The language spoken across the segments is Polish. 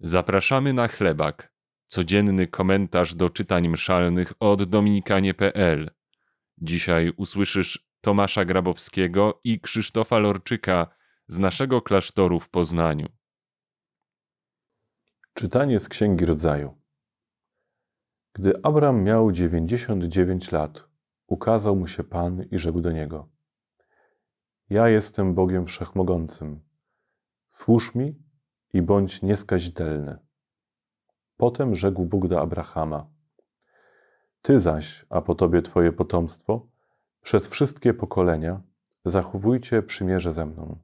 Zapraszamy na chlebak. Codzienny komentarz do czytań mszalnych od dominikanie.pl. Dzisiaj usłyszysz Tomasza Grabowskiego i Krzysztofa Lorczyka z naszego klasztoru w Poznaniu. Czytanie z Księgi Rodzaju. Gdy Abram miał 99 lat, ukazał mu się Pan i rzekł do niego: Ja jestem Bogiem Wszechmogącym. Służ mi i bądź nieskazitelny. Potem rzekł Bóg do Abrahama: Ty zaś, a po tobie twoje potomstwo, przez wszystkie pokolenia zachowujcie przymierze ze mną.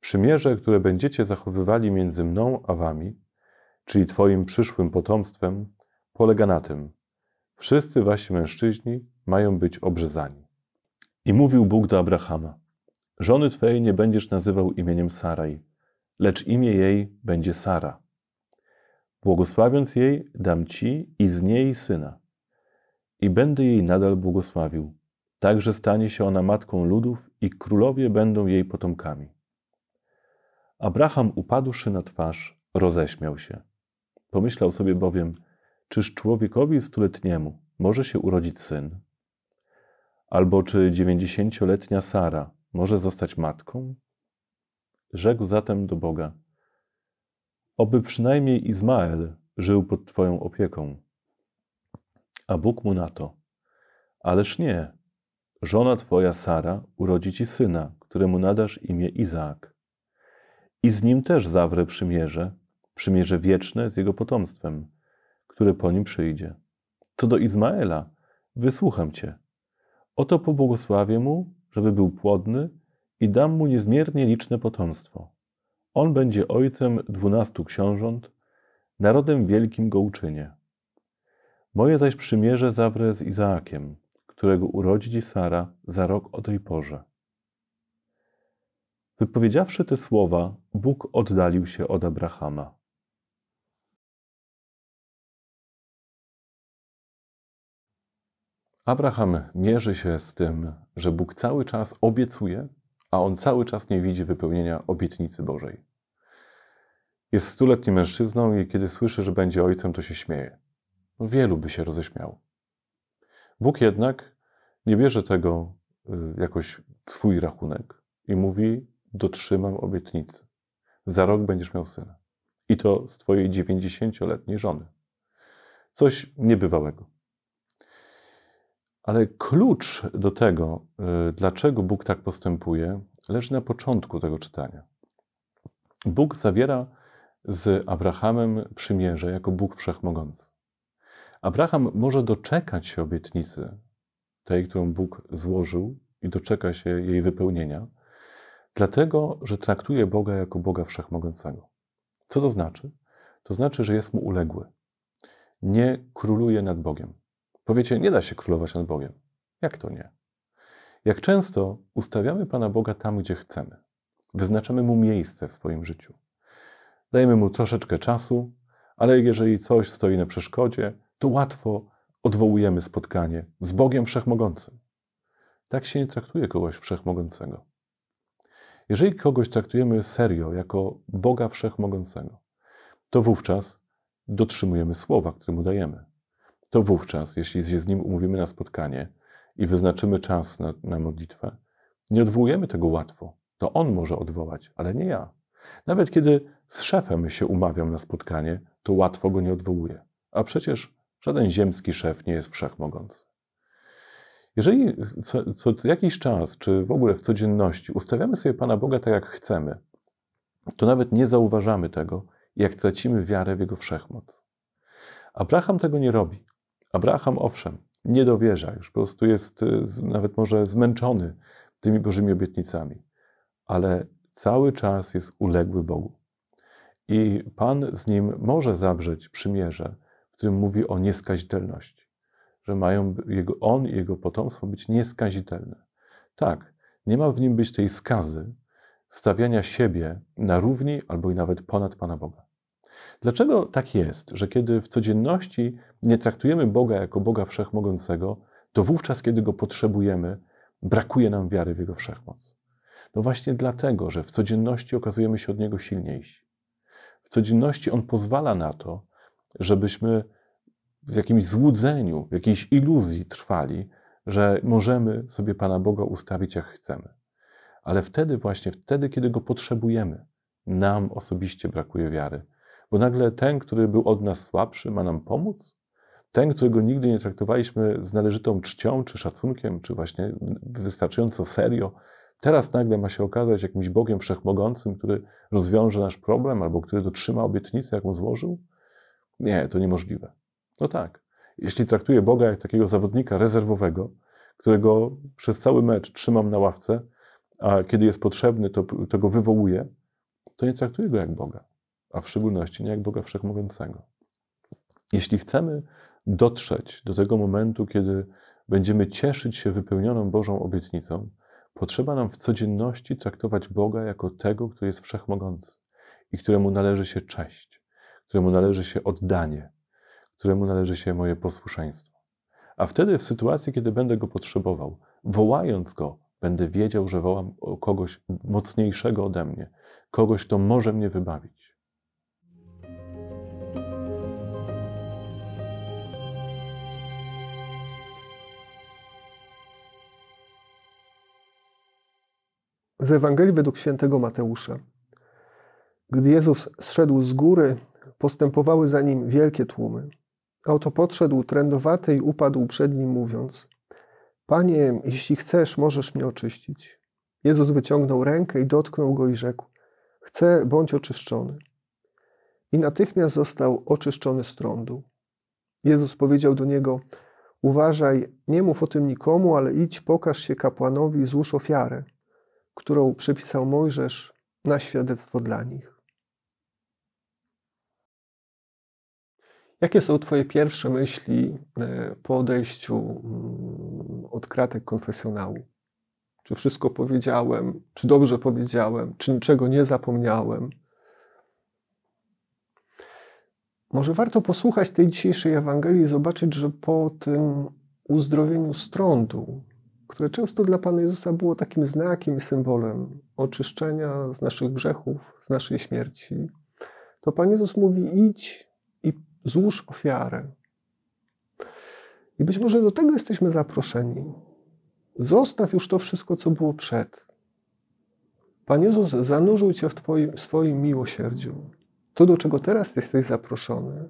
Przymierze, które będziecie zachowywali między mną a wami, czyli twoim przyszłym potomstwem, polega na tym: wszyscy wasi mężczyźni mają być obrzezani. I mówił Bóg do Abrahama: Żony twojej nie będziesz nazywał imieniem Saraj, lecz imię jej będzie Sara. Błogosławiąc jej, dam ci i z niej syna. I będę jej nadal błogosławił. Także stanie się ona matką ludów i królowie będą jej potomkami. Abraham upadłszy na twarz, roześmiał się. Pomyślał sobie bowiem, czyż człowiekowi stuletniemu może się urodzić syn? Albo czy dziewięćdziesięcioletnia Sara może zostać matką? Rzekł zatem do Boga: Oby przynajmniej Izmael żył pod Twoją opieką. A Bóg mu na to: Ależ nie, żona Twoja Sara urodzi Ci syna, któremu nadasz imię Izaak. I z nim też zawrę przymierze, przymierze wieczne z jego potomstwem, które po nim przyjdzie. Co do Izmaela, wysłucham Cię. Oto pobłogosławię mu, żeby był płodny i dam mu niezmiernie liczne potomstwo. On będzie ojcem dwunastu książąt, narodem wielkim go uczynię. Moje zaś przymierze zawrę z Izaakiem, którego urodzi ci Sara za rok o tej porze. Wypowiedziawszy te słowa, Bóg oddalił się od Abrahama. Abraham mierzy się z tym, że Bóg cały czas obiecuje, a on cały czas nie widzi wypełnienia obietnicy Bożej. Jest stuletnim mężczyzną i kiedy słyszy, że będzie ojcem, to się śmieje. Wielu by się roześmiało. Bóg jednak nie bierze tego y, jakoś w swój rachunek i mówi: Dotrzymam obietnicy. Za rok będziesz miał syna. I to z twojej 90-letniej żony. Coś niebywałego. Ale klucz do tego, y, dlaczego Bóg tak postępuje, leży na początku tego czytania. Bóg zawiera z Abrahamem przymierze jako Bóg Wszechmogący. Abraham może doczekać się obietnicy, tej, którą Bóg złożył, i doczeka się jej wypełnienia, dlatego, że traktuje Boga jako Boga Wszechmogącego. Co to znaczy? To znaczy, że jest mu uległy. Nie króluje nad Bogiem. Powiecie, nie da się królować nad Bogiem. Jak to nie? Jak często ustawiamy Pana Boga tam, gdzie chcemy. Wyznaczamy Mu miejsce w swoim życiu. Dajemy Mu troszeczkę czasu, ale jeżeli coś stoi na przeszkodzie, to łatwo odwołujemy spotkanie z Bogiem Wszechmogącym. Tak się nie traktuje kogoś Wszechmogącego. Jeżeli kogoś traktujemy serio, jako Boga Wszechmogącego, to wówczas dotrzymujemy słowa, które mu dajemy. To wówczas, jeśli się z nim umówimy na spotkanie, i wyznaczymy czas na, na modlitwę, nie odwołujemy tego łatwo. To on może odwołać, ale nie ja. Nawet kiedy z szefem się umawiam na spotkanie, to łatwo go nie odwołuję. A przecież żaden ziemski szef nie jest wszechmogący. Jeżeli co, co jakiś czas, czy w ogóle w codzienności ustawiamy sobie Pana Boga tak, jak chcemy, to nawet nie zauważamy tego, jak tracimy wiarę w Jego wszechmoc. Abraham tego nie robi. Abraham, owszem, nie dowierza, już po prostu jest y, nawet może zmęczony tymi Bożymi obietnicami, ale cały czas jest uległy Bogu. I Pan z nim może zawrzeć przymierze, w którym mówi o nieskazitelności, że mają jego, on i jego potomstwo być nieskazitelne. Tak, nie ma w nim być tej skazy stawiania siebie na równi albo i nawet ponad Pana Boga. Dlaczego tak jest, że kiedy w codzienności nie traktujemy Boga jako Boga wszechmogącego, to wówczas, kiedy go potrzebujemy, brakuje nam wiary w jego wszechmoc? No właśnie dlatego, że w codzienności okazujemy się od niego silniejsi. W codzienności On pozwala na to, żebyśmy w jakimś złudzeniu, w jakiejś iluzji trwali, że możemy sobie Pana Boga ustawić jak chcemy. Ale wtedy, właśnie wtedy, kiedy Go potrzebujemy, nam osobiście brakuje wiary. Bo nagle ten, który był od nas słabszy, ma nam pomóc? Ten, którego nigdy nie traktowaliśmy z należytą czcią, czy szacunkiem, czy właśnie wystarczająco serio, teraz nagle ma się okazać jakimś Bogiem wszechmogącym, który rozwiąże nasz problem, albo który dotrzyma obietnicy, jaką złożył? Nie, to niemożliwe. No tak. Jeśli traktuję Boga jak takiego zawodnika rezerwowego, którego przez cały mecz trzymam na ławce, a kiedy jest potrzebny, to, to go wywołuję, to nie traktuję go jak Boga, a w szczególności nie jak Boga Wszechmogącego. Jeśli chcemy dotrzeć do tego momentu, kiedy będziemy cieszyć się wypełnioną Bożą obietnicą, potrzeba nam w codzienności traktować Boga jako tego, który jest wszechmogący i któremu należy się cześć, któremu należy się oddanie, któremu należy się moje posłuszeństwo. A wtedy, w sytuacji, kiedy będę go potrzebował, wołając go, będę wiedział, że wołam o kogoś mocniejszego ode mnie, kogoś, kto może mnie wybawić. Z Ewangelii według świętego Mateusza. Gdy Jezus zszedł z góry, postępowały za nim wielkie tłumy. A oto podszedł trędowaty i upadł przed nim, mówiąc: Panie, jeśli chcesz, możesz mnie oczyścić. Jezus wyciągnął rękę i dotknął go i rzekł: Chcę, bądź oczyszczony. I natychmiast został oczyszczony z trądu. Jezus powiedział do niego: Uważaj, nie mów o tym nikomu, ale idź, pokaż się kapłanowi i złóż ofiarę, którą przypisał Mojżesz na świadectwo dla nich. Jakie są Twoje pierwsze myśli e, po odejściu mm, od kratek konfesjonału? Czy wszystko powiedziałem? Czy dobrze powiedziałem? Czy niczego nie zapomniałem? Może warto posłuchać tej dzisiejszej Ewangelii i zobaczyć, że po tym uzdrowieniu strądu, które często dla Pana Jezusa było takim znakiem i symbolem oczyszczenia z naszych grzechów, z naszej śmierci, to Pan Jezus mówi: idź i złóż ofiarę. I być może do tego jesteśmy zaproszeni. Zostaw już to wszystko, co było przed. Pan Jezus zanurzył Cię w twoim, swoim miłosierdziu. To, do czego teraz jesteś zaproszony,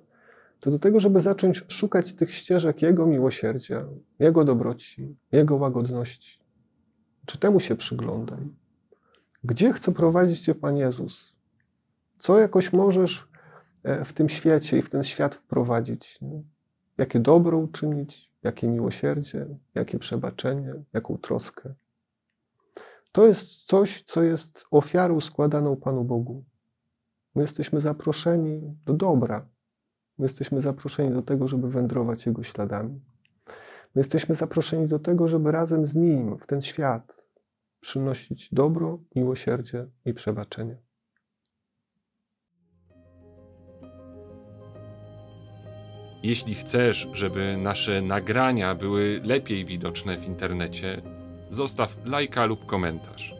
to do tego, żeby zacząć szukać tych ścieżek Jego miłosierdzia, Jego dobroci, Jego łagodności. Czy temu się przyglądaj? Gdzie chce prowadzić Cię Pan Jezus? Co jakoś możesz e, w tym świecie i w ten świat wprowadzić? Jakie dobro uczynić? Jakie miłosierdzie? Jakie przebaczenie? Jaką troskę? To jest coś, co jest ofiarą składaną Panu Bogu. My jesteśmy zaproszeni do dobra, My jesteśmy zaproszeni do tego, żeby wędrować Jego śladami. My jesteśmy zaproszeni do tego, żeby razem z Nim w ten świat przynosić dobro, miłosierdzie i przebaczenie. Jeśli chcesz, żeby nasze nagrania były lepiej widoczne w internecie, zostaw lajka lub komentarz.